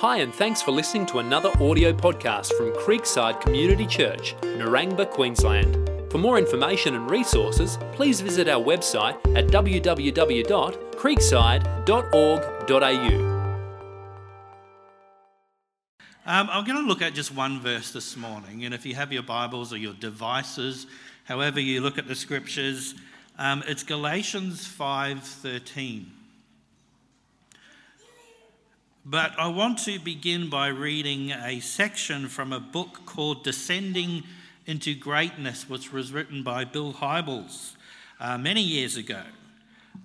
Hi, and thanks for listening to another audio podcast from Creekside Community Church, Narangba, Queensland. For more information and resources, please visit our website at www.creekside.org.au. Um, I'm going to look at just one verse this morning, and if you have your Bibles or your devices, however you look at the scriptures, um, it's Galatians 5:13. But I want to begin by reading a section from a book called Descending into Greatness, which was written by Bill Hybels uh, many years ago.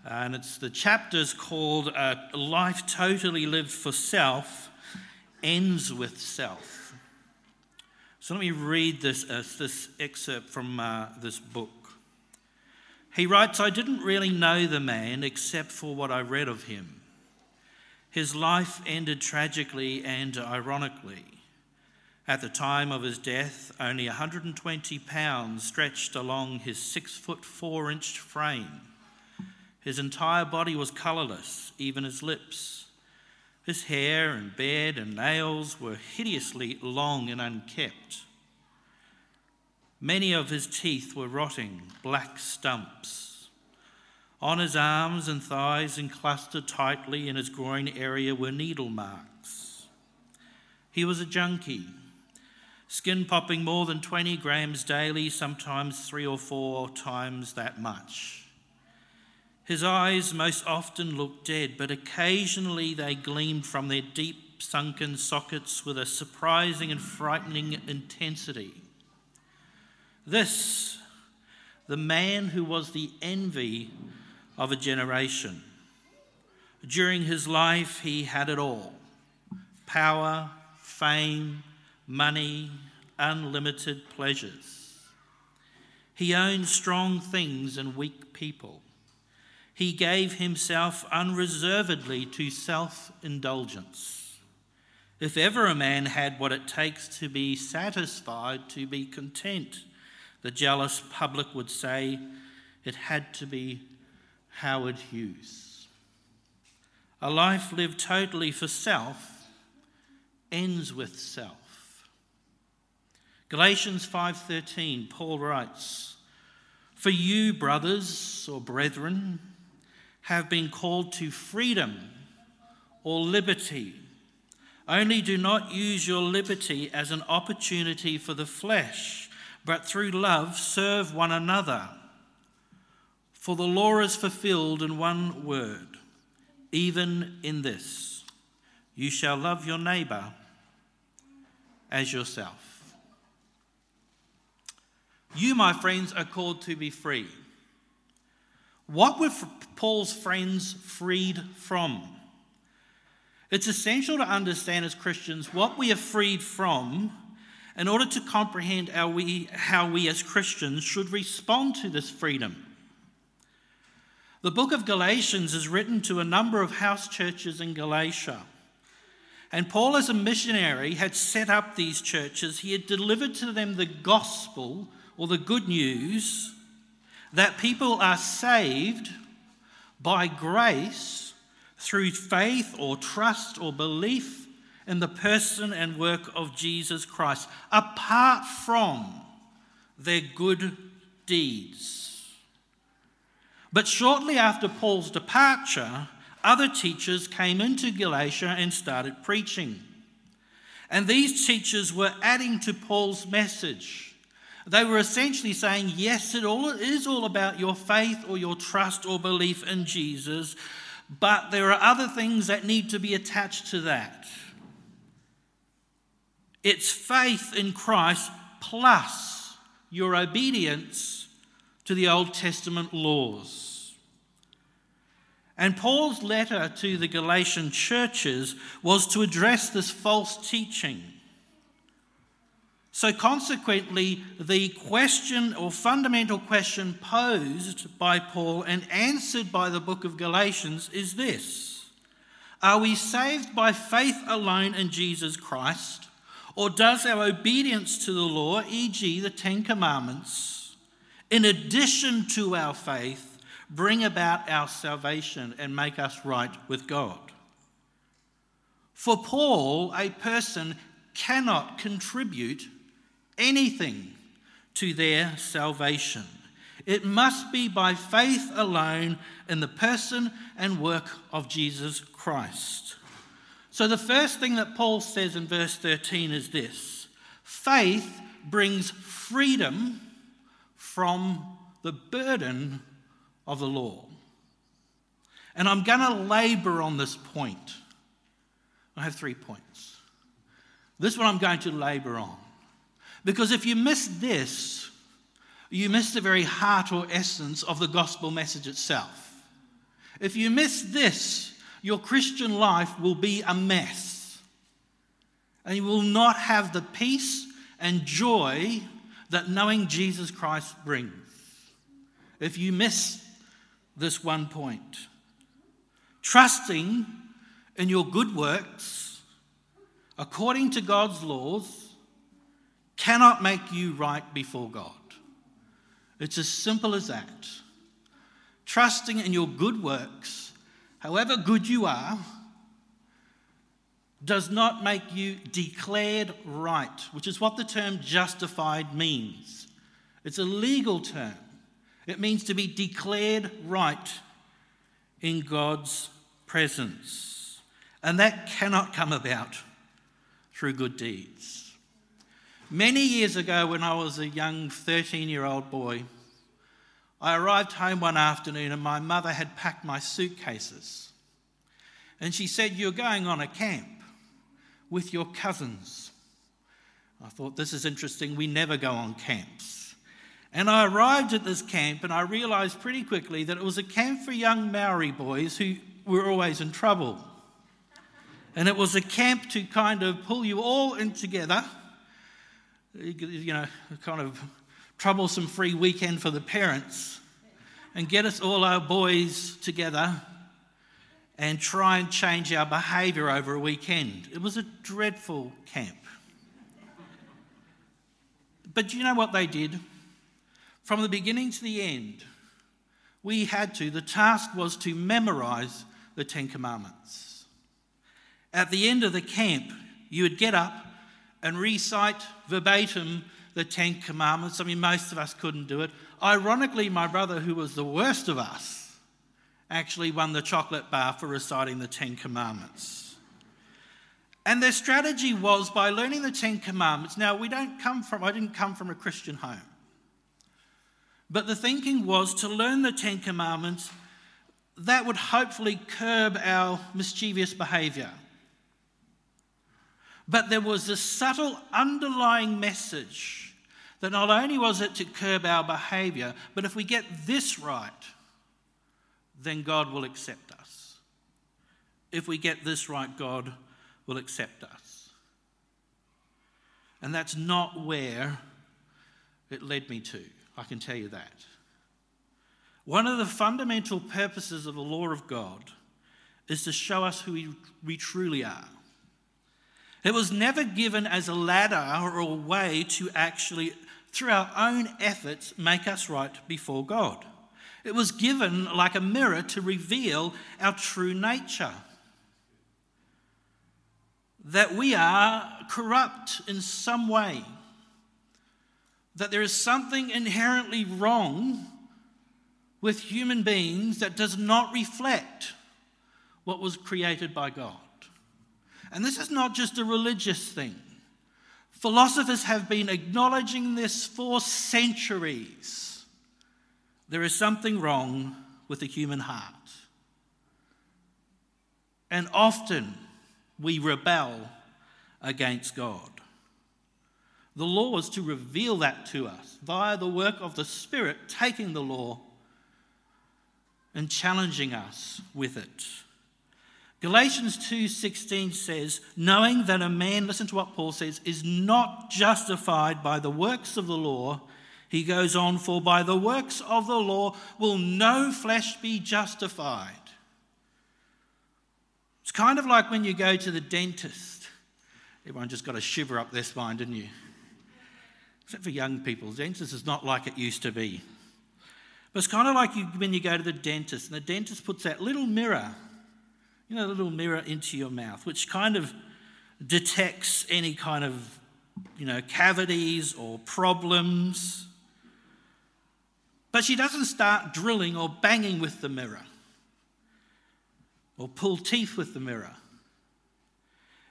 And it's the chapter's called uh, Life Totally Lived for Self Ends with Self. So let me read this, uh, this excerpt from uh, this book. He writes I didn't really know the man except for what I read of him. His life ended tragically and ironically. At the time of his death, only 120 pounds stretched along his six foot four inch frame. His entire body was colourless, even his lips. His hair and beard and nails were hideously long and unkept. Many of his teeth were rotting, black stumps. On his arms and thighs and clustered tightly in his groin area were needle marks. He was a junkie, skin popping more than 20 grams daily, sometimes three or four times that much. His eyes most often looked dead, but occasionally they gleamed from their deep sunken sockets with a surprising and frightening intensity. This, the man who was the envy of a generation. During his life, he had it all power, fame, money, unlimited pleasures. He owned strong things and weak people. He gave himself unreservedly to self indulgence. If ever a man had what it takes to be satisfied, to be content, the jealous public would say it had to be Howard Hughes. A life lived totally for self ends with self. Galatians 5:13 Paul writes, "For you brothers or brethren have been called to freedom or liberty. Only do not use your liberty as an opportunity for the flesh, but through love serve one another." For the law is fulfilled in one word, even in this you shall love your neighbor as yourself. You, my friends, are called to be free. What were Paul's friends freed from? It's essential to understand as Christians what we are freed from in order to comprehend how we, how we as Christians should respond to this freedom. The book of Galatians is written to a number of house churches in Galatia. And Paul, as a missionary, had set up these churches. He had delivered to them the gospel or the good news that people are saved by grace through faith or trust or belief in the person and work of Jesus Christ, apart from their good deeds. But shortly after Paul's departure, other teachers came into Galatia and started preaching. And these teachers were adding to Paul's message. They were essentially saying, yes, it all it is all about your faith or your trust or belief in Jesus, but there are other things that need to be attached to that. It's faith in Christ plus your obedience to the Old Testament laws. And Paul's letter to the Galatian churches was to address this false teaching. So, consequently, the question or fundamental question posed by Paul and answered by the book of Galatians is this Are we saved by faith alone in Jesus Christ, or does our obedience to the law, e.g., the Ten Commandments, in addition to our faith, bring about our salvation and make us right with God? For Paul, a person cannot contribute anything to their salvation. It must be by faith alone in the person and work of Jesus Christ. So, the first thing that Paul says in verse 13 is this faith brings freedom from the burden of the law. And I'm going to labor on this point. I have three points. This one I'm going to labor on. Because if you miss this, you miss the very heart or essence of the gospel message itself. If you miss this, your Christian life will be a mess. And you will not have the peace and joy that knowing Jesus Christ brings. If you miss this one point, trusting in your good works according to God's laws cannot make you right before God. It's as simple as that. Trusting in your good works, however good you are, does not make you declared right, which is what the term justified means. It's a legal term. It means to be declared right in God's presence. And that cannot come about through good deeds. Many years ago, when I was a young 13 year old boy, I arrived home one afternoon and my mother had packed my suitcases. And she said, You're going on a camp with your cousins. I thought, This is interesting. We never go on camps. And I arrived at this camp and I realized pretty quickly that it was a camp for young Maori boys who were always in trouble. And it was a camp to kind of pull you all in together you know, kind of troublesome free weekend for the parents and get us all our boys together and try and change our behaviour over a weekend. It was a dreadful camp. But do you know what they did? From the beginning to the end, we had to, the task was to memorize the Ten Commandments. At the end of the camp, you would get up and recite verbatim the Ten Commandments. I mean, most of us couldn't do it. Ironically, my brother, who was the worst of us, actually won the chocolate bar for reciting the Ten Commandments. And their strategy was by learning the Ten Commandments. Now, we don't come from, I didn't come from a Christian home. But the thinking was to learn the Ten Commandments, that would hopefully curb our mischievous behavior. But there was a subtle underlying message that not only was it to curb our behavior, but if we get this right, then God will accept us. If we get this right, God will accept us. And that's not where it led me to, I can tell you that. One of the fundamental purposes of the law of God is to show us who we, truly are. It was never given as a ladder or a way to actually, through our own efforts, make us right before God. It was given like a mirror to reveal our true nature. That we are corrupt in some way. That there is something inherently wrong with human beings that does not reflect what was created by God. And this is not just a religious thing. Philosophers have been acknowledging this for centuries. There is something wrong with the human heart. And often we rebel against God. The law is to reveal that to us via the work of the Spirit taking the law and challenging us with it. Galatians 2:16 says, knowing that a man, listen to what Paul says, is not justified by the works of the law, he goes on, for by the works of the law will no flesh be justified. It's kind of like when you go to the dentist. Everyone just got a shiver up their spine, didn't you? Except for young people. Dentist is not like it used to be. But it's kind of like you, when you go to the dentist, and the dentist puts that little mirror You know, little mirror into your mouth, which kind of detects any kind of, you know, cavities or problems. But she doesn't start drilling or banging with the mirror or pull teeth with the mirror.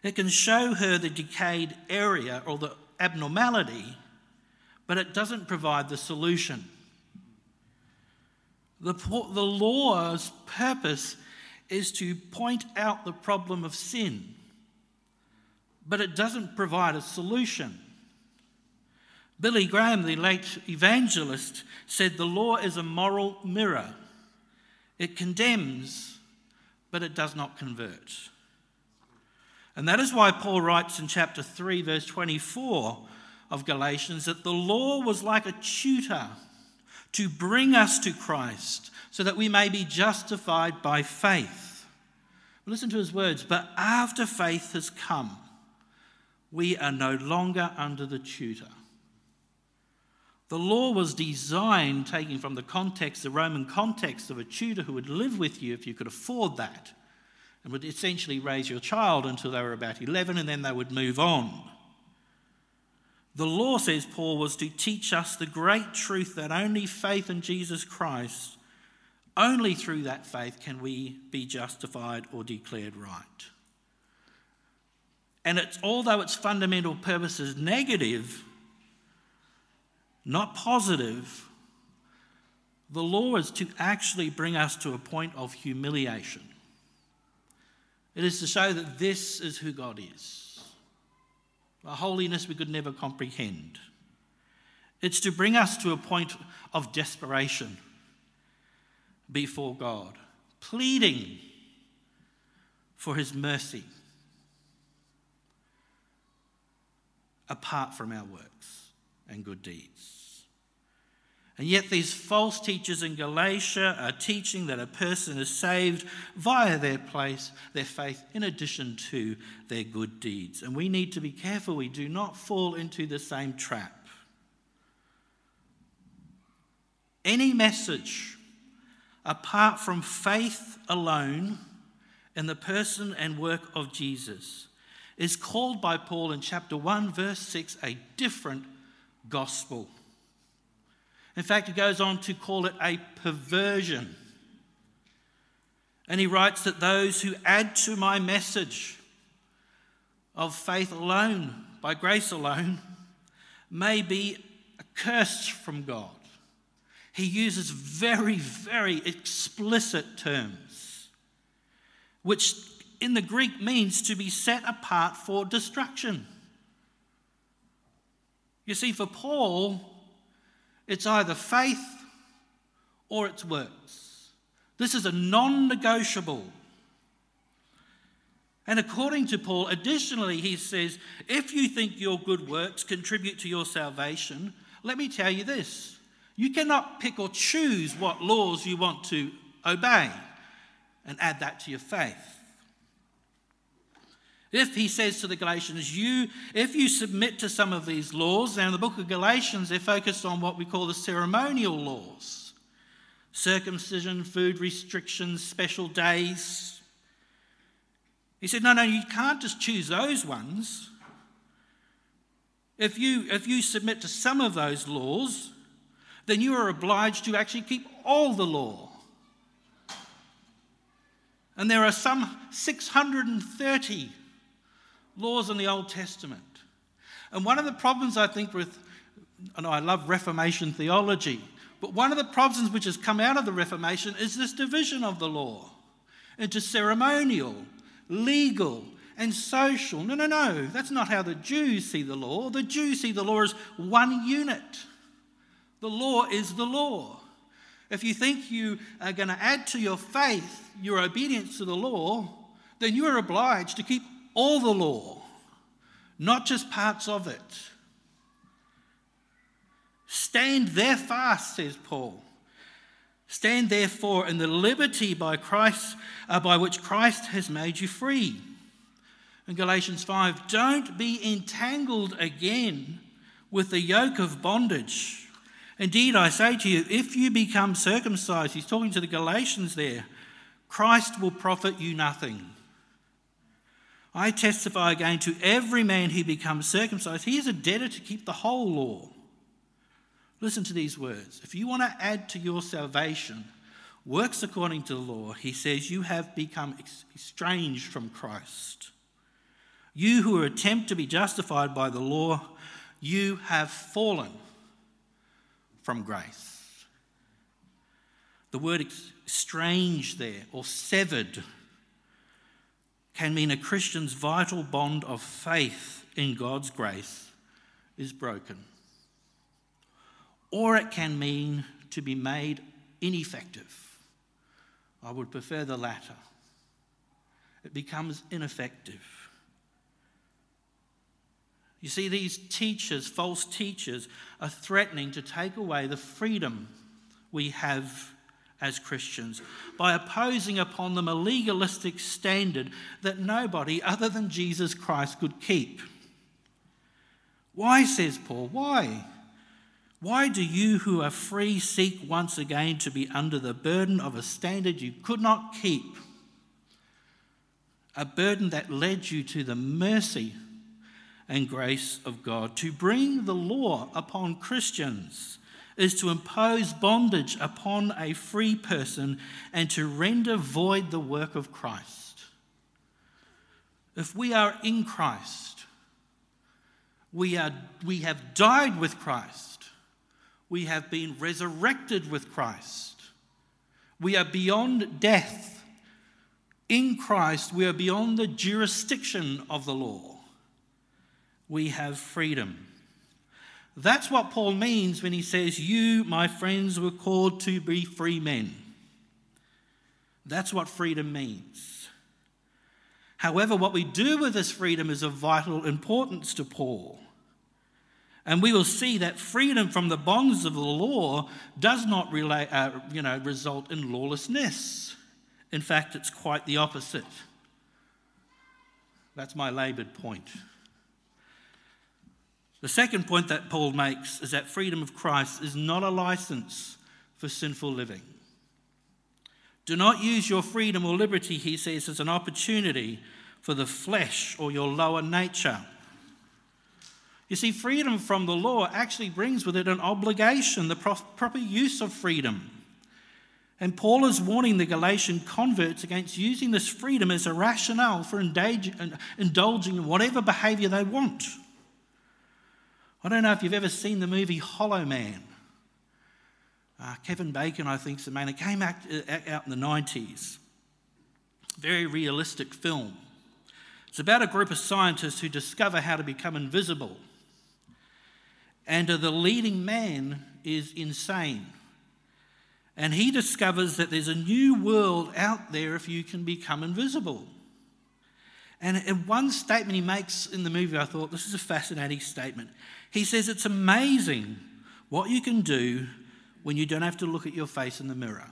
It can show her the decayed area or the abnormality, but it doesn't provide the solution. The, the law's purpose is to point out the problem of sin, but it doesn't provide a solution. Billy Graham, the late evangelist, said the law is a moral mirror. It condemns, but it does not convert. And that is why Paul writes in chapter 3, verse 24 of Galatians, that the law was like a tutor to bring us to Christ so that we may be justified by faith. Listen to his words. But after faith has come, we are no longer under the tutor. The law was designed, taking from the context, the Roman context of a tutor who would live with you if you could afford that, and would essentially raise your child until they were about 11 and then they would move on. The law, says Paul, was to teach us the great truth that only faith in Jesus Christ, only through that faith can we be justified or declared right. And it's, although its fundamental purpose is negative, not positive, the law is to actually bring us to a point of humiliation. It is to show that this is who God is a holiness we could never comprehend. It's to bring us to a point of desperation before God, pleading for His mercy apart from our works and good deeds. And yet, these false teachers in Galatia are teaching that a person is saved via their place, their faith, in addition to their good deeds. And we need to be careful we do not fall into the same trap. Any message apart from faith alone in the person and work of Jesus is called by Paul in chapter 1, verse 6, a different gospel. In fact, he goes on to call it a perversion. And he writes that those who add to my message of faith alone, by grace alone, may be accursed from God. He uses very, very explicit terms, which in the Greek means to be set apart for destruction. You see, for Paul, it's either faith or it's works. This is a non negotiable. And according to Paul, additionally, he says, if you think your good works contribute to your salvation, let me tell you this you cannot pick or choose what laws you want to obey and add that to your faith. If he says to the Galatians, you, if you submit to some of these laws, now in the book of Galatians, they're focused on what we call the ceremonial laws circumcision, food restrictions, special days. He said, no, no, you can't just choose those ones. If you, if you submit to some of those laws, then you are obliged to actually keep all the law. And there are some 630 laws in the Old Testament. And one of the problems I think with, I know I love Reformation theology, but one of the problems which has come out of the Reformation is this division of the law into ceremonial, legal, and social. No, no, no. That's not how the Jews see the law. The Jews see the law as one unit. The law is the law. If you think you are going to add to your faith your obedience to the law, then you are obliged to keep all the law, not just parts of it. Stand there fast, says Paul. Stand therefore in the liberty by Christ, uh, by which Christ has made you free. In Galatians 5, don't be entangled again with the yoke of bondage. Indeed, I say to you, if you become circumcised, he's talking to the Galatians there, Christ will profit you nothing. I testify again to every man who becomes circumcised, he is a debtor to keep the whole law. Listen to these words. If you want to add to your salvation works according to the law, he says, you have become estranged from Christ. You who attempt to be justified by the law, you have fallen from grace. The word estranged there, or severed, can mean a Christian's vital bond of faith in God's grace is broken. Or it can mean to be made ineffective. I would prefer the latter. It becomes ineffective. You see, these teachers, false teachers, are threatening to take away the freedom we have as Christians by opposing upon them a legalistic standard that nobody other than Jesus Christ could keep. Why, says Paul, why? Why do you who are free seek once again to be under the burden of a standard you could not keep? A burden that led you to the mercy and grace of God. To bring the law upon Christians is to impose bondage upon a free person and to render void the work of Christ. If we are in Christ, we, are, we have died with Christ, we have been resurrected with Christ, we are beyond death. In Christ, we are beyond the jurisdiction of the law. We have freedom. That's what Paul means when he says, You, my friends, were called to be free men. That's what freedom means. However, what we do with this freedom is of vital importance to Paul. And we will see that freedom from the bonds of the law does not relate, uh, you know, result in lawlessness. In fact, it's quite the opposite. That's my laboured point. The second point that Paul makes is that freedom of Christ is not a license for sinful living. Do not use your freedom or liberty, he says, as an opportunity for the flesh or your lower nature. You see, freedom from the law actually brings with it an obligation, the proper use of freedom. And Paul is warning the Galatian converts against using this freedom as a rationale for indulging in whatever behavior they want. I don't know if you've ever seen the movie Hollow Man. Uh, Kevin Bacon, I think, is the man. It came out, uh, out in the 90s. Very realistic film. It's about a group of scientists who discover how to become invisible. And uh, the leading man is insane. And he discovers that there's a new world out there if you can become invisible. And one statement he makes in the movie, I thought this is a fascinating statement. He says, It's amazing what you can do when you don't have to look at your face in the mirror.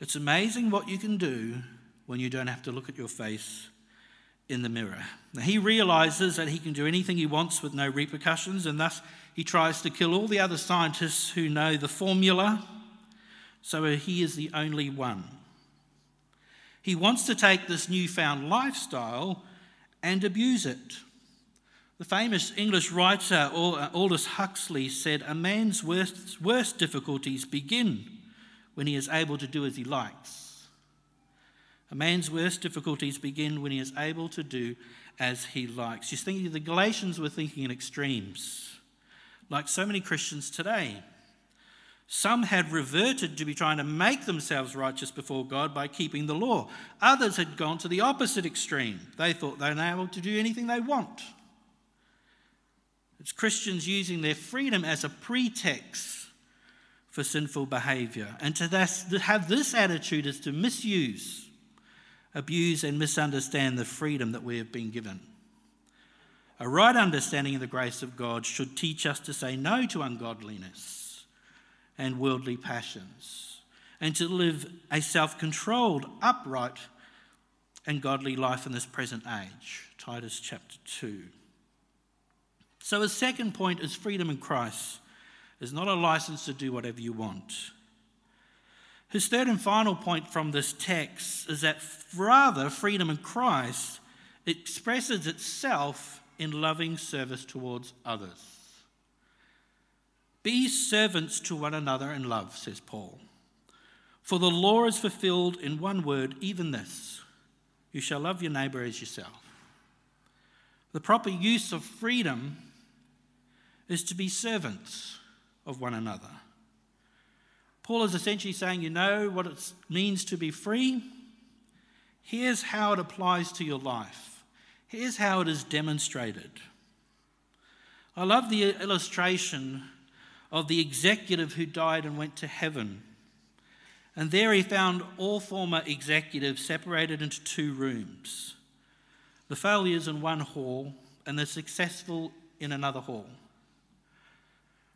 It's amazing what you can do when you don't have to look at your face in the mirror. Now, he realizes that he can do anything he wants with no repercussions, and thus he tries to kill all the other scientists who know the formula, so he is the only one. He wants to take this newfound lifestyle and abuse it. The famous English writer Aldous Huxley said, A man's worst, worst difficulties begin when he is able to do as he likes. A man's worst difficulties begin when he is able to do as he likes. You think the Galatians were thinking in extremes, like so many Christians today. Some had reverted to be trying to make themselves righteous before God by keeping the law. Others had gone to the opposite extreme. They thought they were able to do anything they want. It's Christians using their freedom as a pretext for sinful behavior. And to, to have this attitude is to misuse, abuse, and misunderstand the freedom that we have been given. A right understanding of the grace of God should teach us to say no to ungodliness and worldly passions, and to live a self controlled, upright, and godly life in this present age. Titus chapter 2. So, a second point is freedom in Christ is not a license to do whatever you want. His third and final point from this text is that rather, freedom in Christ expresses itself in loving service towards others. Be servants to one another in love, says Paul. For the law is fulfilled in one word, even this you shall love your neighbour as yourself. The proper use of freedom is to be servants of one another. Paul is essentially saying, You know what it means to be free? Here's how it applies to your life. Here's how it is demonstrated. I love the illustration of the executive who died and went to heaven. And there he found all former executives separated into two rooms the failures in one hall and the successful in another hall.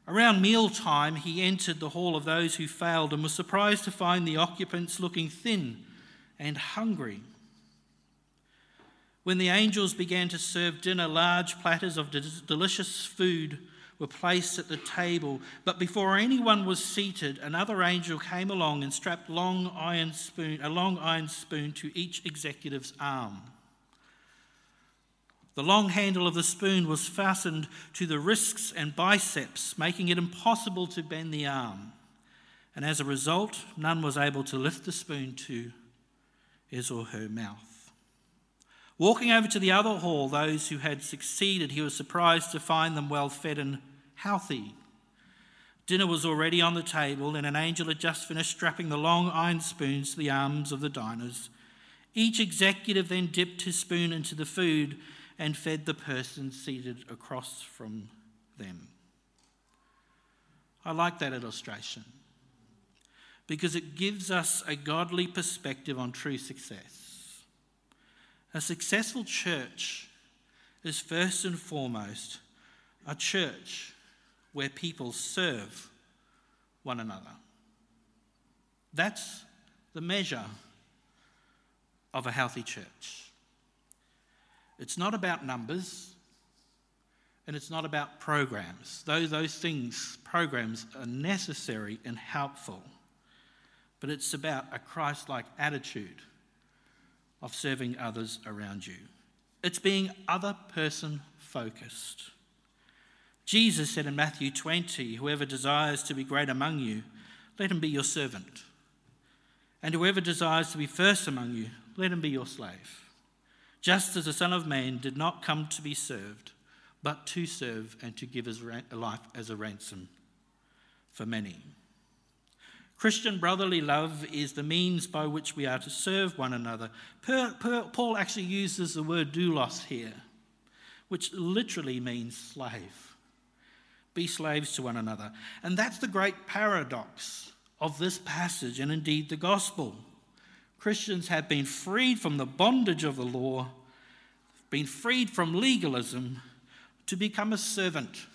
Around mealtime, he entered the hall of those who failed and was surprised to find the occupants looking thin and hungry. When the angels began to serve dinner, large platters of delicious food were placed at the table. But before anyone was seated, another angel came along and strapped long iron spoon, a long iron spoon to each executive's arm. The long handle of the spoon was fastened to the wrists and biceps, making it impossible to bend the arm. And as a result, none was able to lift the spoon to his or her mouth. Walking over to the other hall, those who had succeeded, he was surprised to find them well fed and healthy. Dinner was already on the table, and an angel had just finished strapping the long iron spoons to the arms of the diners. Each executive then dipped his spoon into the food and fed the person seated across from them. I like that illustration because it gives us a godly perspective on true success. A successful church is first and foremost a church where people serve one another. That's the measure of a healthy church. It's not about numbers and it's not about programs. Those, those things, programs, are necessary and helpful, but it's about a Christ like attitude of serving others around you. It's being other person focused. Jesus said in Matthew 20, Whoever desires to be great among you, let him be your servant. And whoever desires to be first among you, let him be your slave just as the Son of Man did not come to be served, but to serve and to give his life as a ransom for many. Christian brotherly love is the means by which we are to serve one another. Paul actually uses the word doulos here, which literally means slave. Be slaves to one another. And that's the great paradox of this passage and indeed the gospel. Christians have been freed from the bondage of the law, been freed from legalism to become a servant,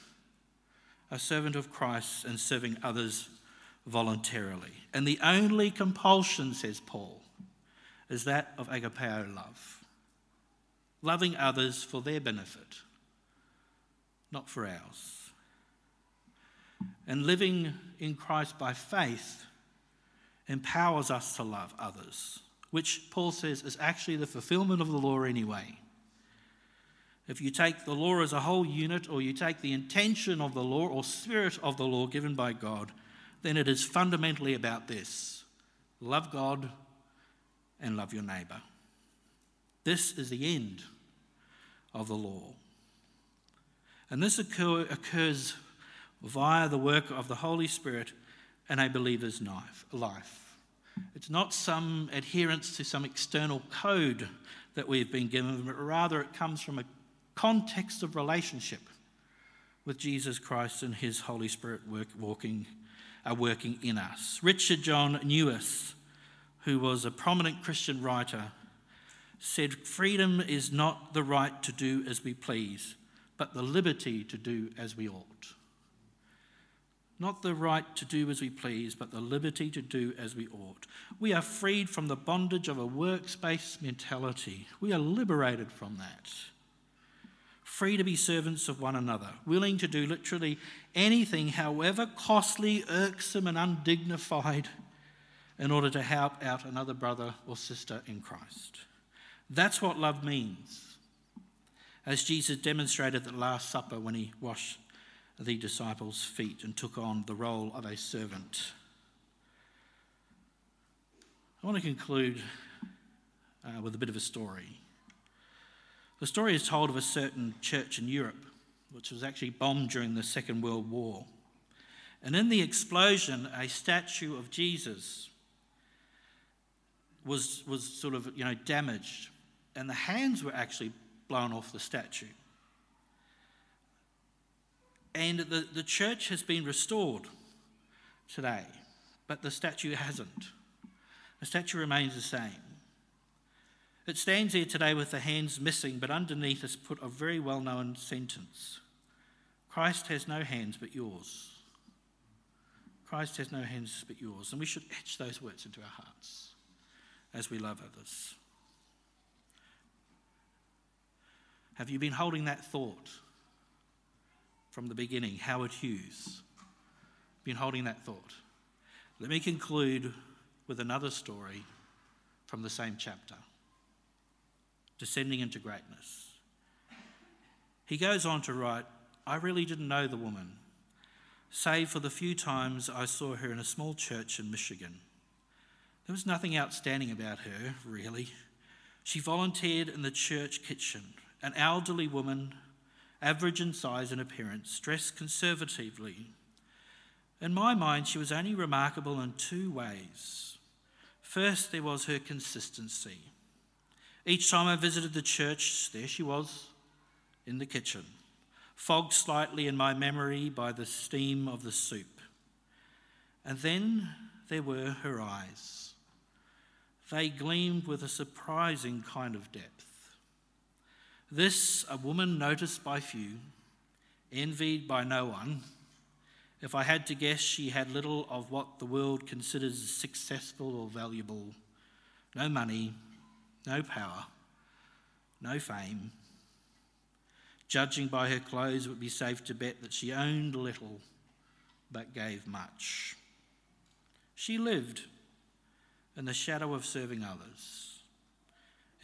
a servant of Christ and serving others voluntarily. And the only compulsion, says Paul, is that of agapeo love, loving others for their benefit, not for ours. And living in Christ by faith empowers us to love others, which Paul says is actually the fulfillment of the law anyway. If you take the law as a whole unit, or you take the intention of the law or spirit of the law given by God, then it is fundamentally about this love God and love your neighbour. This is the end of the law. And this occur, occurs via the work of the Holy Spirit and a believer's life. It's not some adherence to some external code that we've been given, but rather it comes from a context of relationship with Jesus Christ and His Holy Spirit work, walking, uh, working in us. Richard John Neuhaus, who was a prominent Christian writer, said, Freedom is not the right to do as we please, but the liberty to do as we ought. Not the right to do as we please, but the liberty to do as we ought. We are freed from the bondage of a works-based mentality. We are liberated from that. Free to be servants of one another, willing to do literally anything, however costly, irksome, and undignified, in order to help out another brother or sister in Christ. That's what love means. As Jesus demonstrated at the Last Supper when he washed the disciples' feet and took on the role of a servant. I want to conclude uh, with a bit of a story. The story is told of a certain church in Europe, which was actually bombed during the Second World War. And in the explosion, a statue of Jesus was, was sort of you know, damaged, and the hands were actually blown off the statue. And the, the church has been restored today, but the statue hasn't. The statue remains the same. It stands here today with the hands missing, but underneath is put a very well known sentence Christ has no hands but yours. Christ has no hands but yours. And we should etch those words into our hearts as we love others. Have you been holding that thought from the beginning? Howard Hughes. Been holding that thought. Let me conclude with another story from the same chapter Descending into Greatness. He goes on to write I really didn't know the woman, save for the few times I saw her in a small church in Michigan. There was nothing outstanding about her, really. She volunteered in the church kitchen, an elderly woman, average in size and appearance, dressed conservatively. In my mind, she was only remarkable in two ways. First, there was her consistency. Each time I visited the church, there she was in the kitchen, fogged slightly in my memory by the steam of the soup. And then there were her eyes. They gleamed with a surprising kind of depth. This, a woman noticed by few, envied by no one. If I had to guess, she had little of what the world considers successful or valuable no money, no power, no fame. Judging by her clothes, it would be safe to bet that she owned little but gave much. She lived in the shadow of serving others.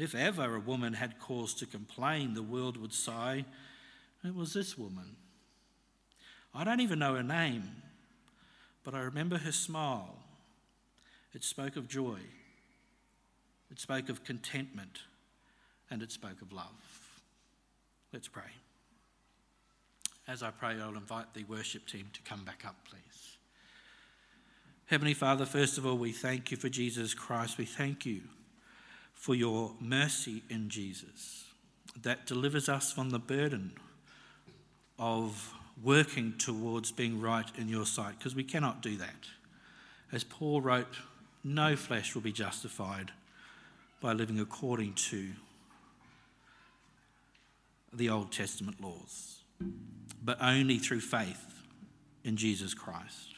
If ever a woman had cause to complain, the world would sigh, it was this woman. I don't even know her name, but I remember her smile. It spoke of joy, it spoke of contentment, and it spoke of love. Let's pray. As I pray, I'll invite the worship team to come back up, please. Heavenly Father, first of all, we thank you for Jesus Christ. We thank you for your mercy in Jesus that delivers us from the burden of working towards being right in your sight, because we cannot do that. As Paul wrote, no flesh will be justified by living according to the Old Testament laws, but only through faith in Jesus Christ.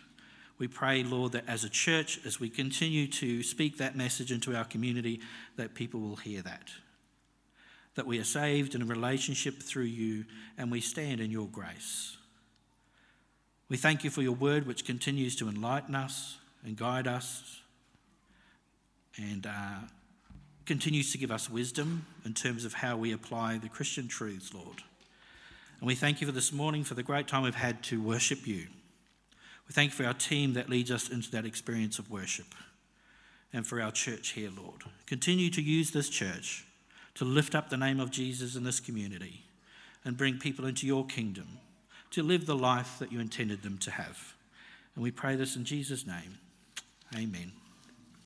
We pray, Lord, that as a church, as we continue to speak that message into our community, that people will hear that. That we are saved in a relationship through you and we stand in your grace. We thank you for your word, which continues to enlighten us and guide us and uh, continues to give us wisdom in terms of how we apply the Christian truths, Lord. And we thank you for this morning, for the great time we've had to worship you. Thank you for our team that leads us into that experience of worship and for our church here, Lord. Continue to use this church to lift up the name of Jesus in this community and bring people into your kingdom to live the life that you intended them to have. And we pray this in Jesus' name. Amen.